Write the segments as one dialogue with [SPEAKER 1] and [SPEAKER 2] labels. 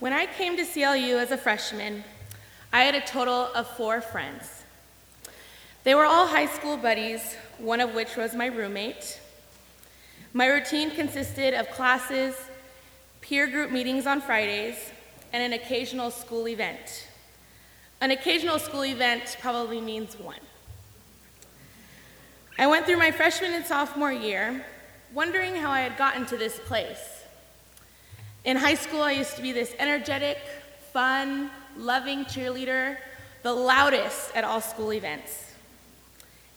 [SPEAKER 1] When I came to CLU as a freshman, I had a total of four friends. They were all high school buddies, one of which was my roommate. My routine consisted of classes, peer group meetings on Fridays, and an occasional school event. An occasional school event probably means one. I went through my freshman and sophomore year wondering how I had gotten to this place. In high school, I used to be this energetic, fun, loving cheerleader, the loudest at all school events.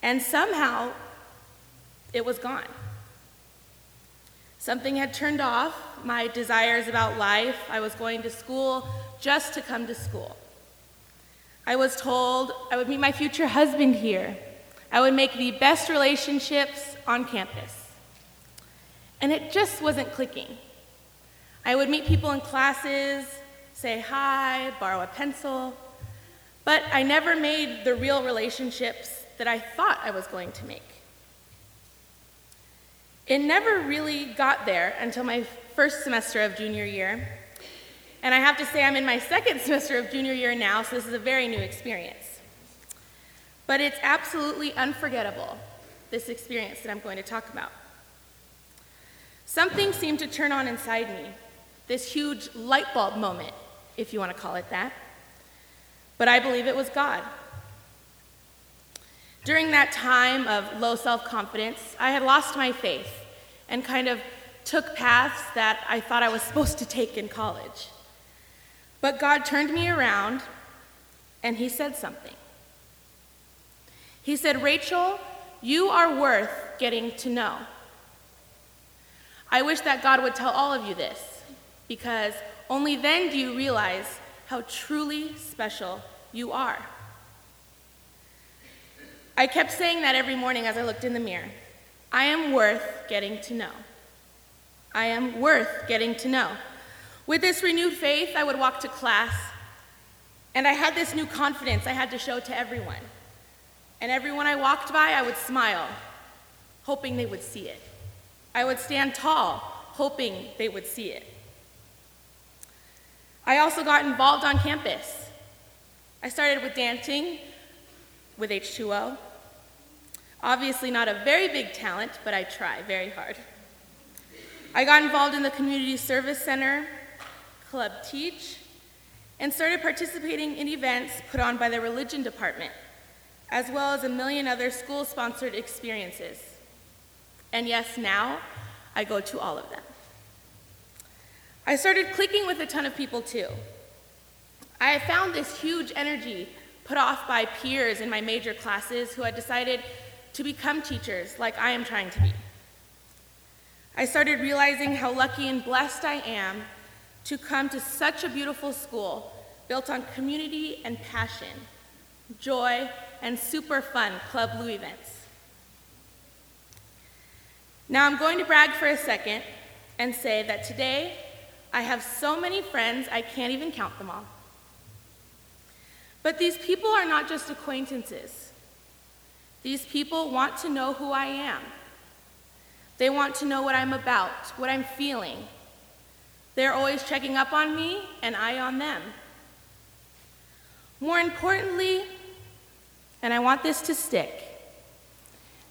[SPEAKER 1] And somehow, it was gone. Something had turned off my desires about life. I was going to school just to come to school. I was told I would meet my future husband here. I would make the best relationships on campus. And it just wasn't clicking. I would meet people in classes, say hi, borrow a pencil, but I never made the real relationships that I thought I was going to make. It never really got there until my first semester of junior year. And I have to say, I'm in my second semester of junior year now, so this is a very new experience. But it's absolutely unforgettable, this experience that I'm going to talk about. Something seemed to turn on inside me, this huge light bulb moment, if you want to call it that. But I believe it was God. During that time of low self confidence, I had lost my faith and kind of took paths that I thought I was supposed to take in college. But God turned me around and He said something. He said, Rachel, you are worth getting to know. I wish that God would tell all of you this, because only then do you realize how truly special you are. I kept saying that every morning as I looked in the mirror. I am worth getting to know. I am worth getting to know. With this renewed faith, I would walk to class, and I had this new confidence I had to show to everyone. And everyone I walked by, I would smile, hoping they would see it. I would stand tall, hoping they would see it. I also got involved on campus. I started with dancing with H2O. Obviously, not a very big talent, but I try very hard. I got involved in the Community Service Center, Club Teach, and started participating in events put on by the Religion Department, as well as a million other school sponsored experiences. And yes, now I go to all of them. I started clicking with a ton of people too. I found this huge energy put off by peers in my major classes who had decided to become teachers like I am trying to be. I started realizing how lucky and blessed I am to come to such a beautiful school built on community and passion, joy, and super fun Club Lu events. Now I'm going to brag for a second and say that today I have so many friends I can't even count them all. But these people are not just acquaintances. These people want to know who I am. They want to know what I'm about, what I'm feeling. They're always checking up on me and I on them. More importantly, and I want this to stick,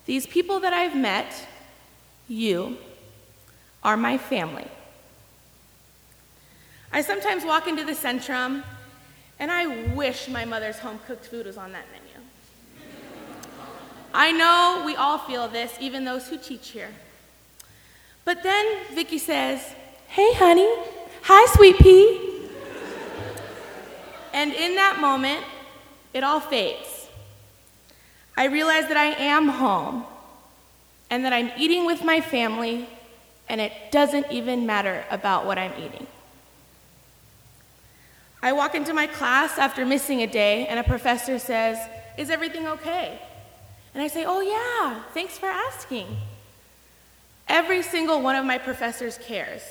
[SPEAKER 1] these people that I've met, you, are my family. I sometimes walk into the Centrum and I wish my mother's home cooked food was on that menu. I know we all feel this, even those who teach here. But then Vicky says, Hey, honey. Hi, sweet pea. and in that moment, it all fades. I realize that I am home and that I'm eating with my family, and it doesn't even matter about what I'm eating. I walk into my class after missing a day, and a professor says, Is everything okay? And I say, Oh, yeah, thanks for asking. Every single one of my professors cares.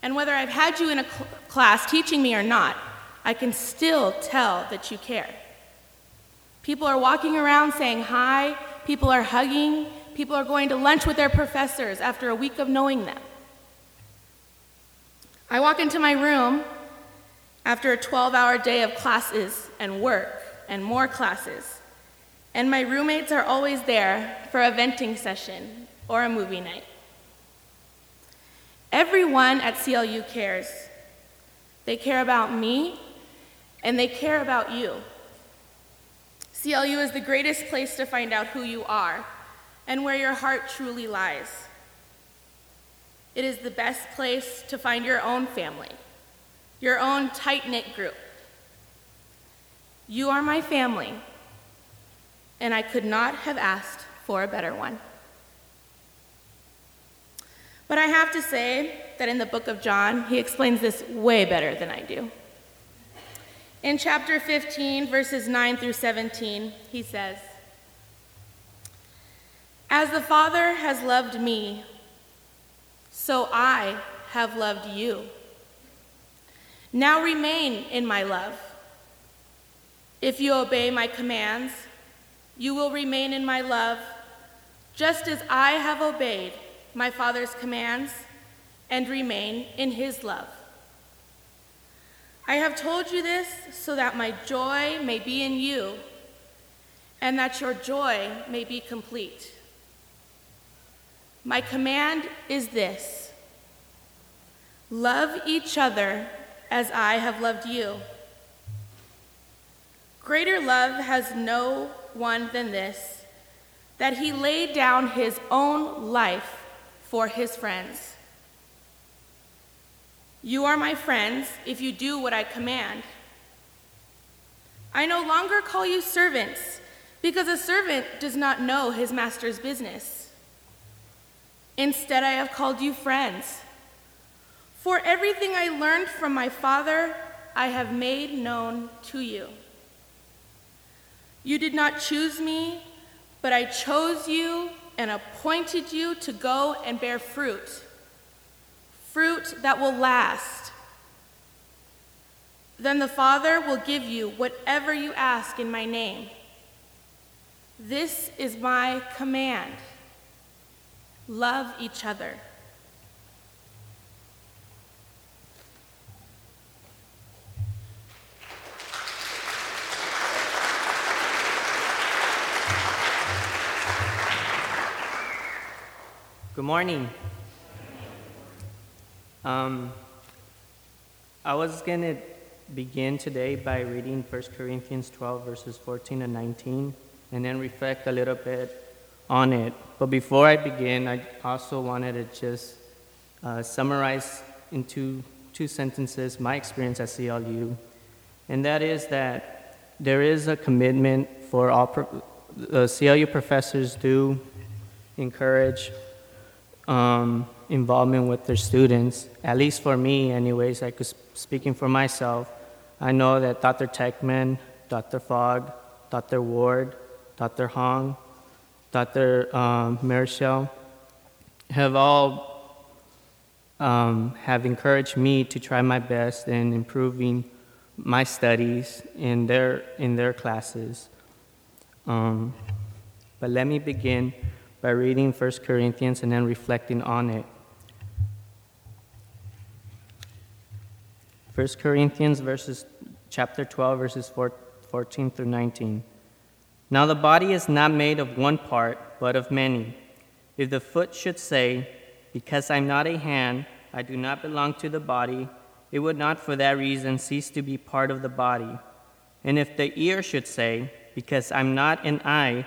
[SPEAKER 1] And whether I've had you in a cl- class teaching me or not, I can still tell that you care. People are walking around saying hi, people are hugging, people are going to lunch with their professors after a week of knowing them. I walk into my room after a 12 hour day of classes and work and more classes. And my roommates are always there for a venting session or a movie night. Everyone at CLU cares. They care about me and they care about you. CLU is the greatest place to find out who you are and where your heart truly lies. It is the best place to find your own family, your own tight knit group. You are my family, and I could not have asked for a better one. But I have to say that in the book of John, he explains this way better than I do. In chapter 15, verses 9 through 17, he says, As the Father has loved me, so I have loved you. Now remain in my love. If you obey my commands, you will remain in my love, just as I have obeyed my Father's commands and remain in his love. I have told you this so that my joy may be in you and that your joy may be complete. My command is this love each other as I have loved you. Greater love has no one than this that he laid down his own life for his friends. You are my friends if you do what I command. I no longer call you servants because a servant does not know his master's business. Instead, I have called you friends. For everything I learned from my Father, I have made known to you. You did not choose me, but I chose you and appointed you to go and bear fruit, fruit that will last. Then the Father will give you whatever you ask in my name. This is my command Love each other.
[SPEAKER 2] Good morning. Um, I was going to begin today by reading 1 Corinthians 12, verses 14 and 19, and then reflect a little bit on it. But before I begin, I also wanted to just uh, summarize in two, two sentences my experience at CLU. And that is that there is a commitment for all pro- the CLU professors do encourage um, involvement with their students. At least for me, anyways, I could speaking for myself. I know that Dr. Techman, Dr. Fogg, Dr. Ward, Dr. Hong, Dr. Um, Marichelle, have all um, have encouraged me to try my best in improving my studies in their in their classes. Um, but let me begin by reading 1 Corinthians and then reflecting on it. 1 Corinthians verses chapter 12 verses 14 through 19. Now the body is not made of one part, but of many. If the foot should say, Because I'm not a hand, I do not belong to the body, it would not for that reason cease to be part of the body. And if the ear should say, Because I'm not an eye,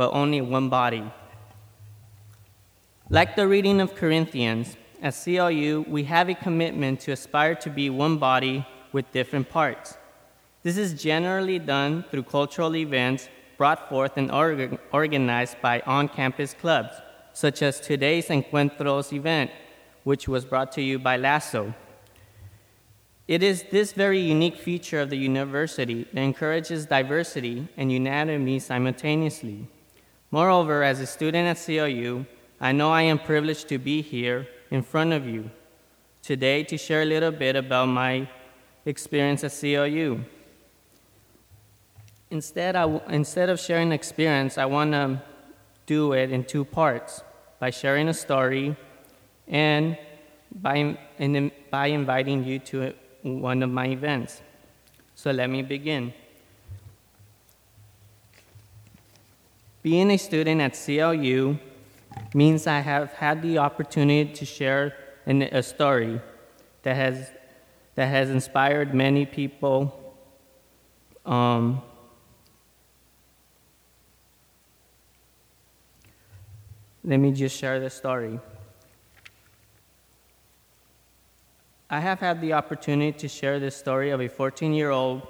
[SPEAKER 2] but only one body. Like the reading of Corinthians, at CLU, we have a commitment to aspire to be one body with different parts. This is generally done through cultural events brought forth and orga- organized by on campus clubs, such as today's Encuentros event, which was brought to you by LASO. It is this very unique feature of the university that encourages diversity and unanimity simultaneously. Moreover, as a student at CLU, I know I am privileged to be here in front of you today to share a little bit about my experience at CLU. Instead, instead of sharing experience, I want to do it in two parts by sharing a story and by, and by inviting you to one of my events. So let me begin. Being a student at CLU means I have had the opportunity to share an, a story that has, that has inspired many people. Um, let me just share the story. I have had the opportunity to share the story of a 14 year old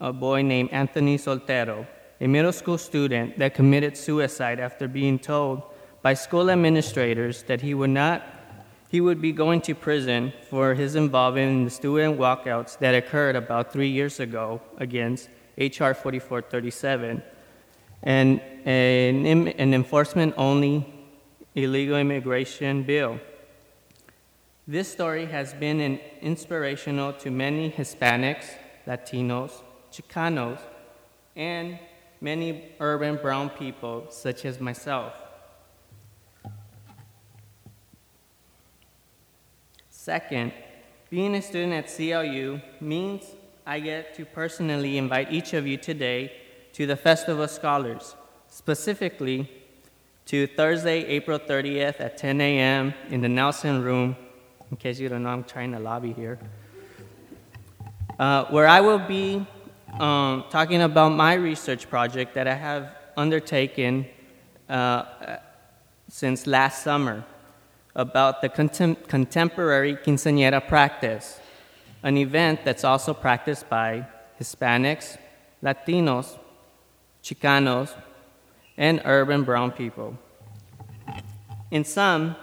[SPEAKER 2] boy named Anthony Soltero, a middle school student that committed suicide after being told by school administrators that he would not he would be going to prison for his involvement in the student walkouts that occurred about three years ago against H.R. 4437 and an, an enforcement only illegal immigration bill. This story has been an inspirational to many Hispanics, Latinos, Chicanos, and many urban brown people, such as myself. Second, being a student at CLU means I get to personally invite each of you today to the Festival of Scholars, specifically to Thursday, April 30th at 10 a.m. in the Nelson Room. In case you don't know, I'm trying to lobby here. Uh, where I will be um, talking about my research project that I have undertaken uh, since last summer about the contem- contemporary quinceañera practice, an event that's also practiced by Hispanics, Latinos, Chicanos, and urban brown people. In sum,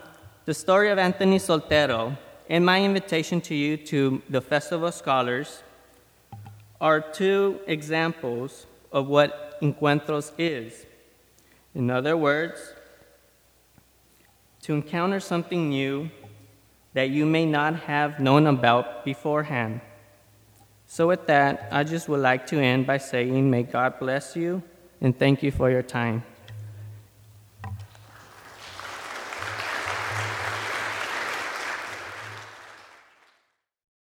[SPEAKER 2] the story of Anthony Soltero and my invitation to you to the Festival of Scholars are two examples of what Encuentros is. In other words, to encounter something new that you may not have known about beforehand. So, with that, I just would like to end by saying, May God bless you and thank you for your time.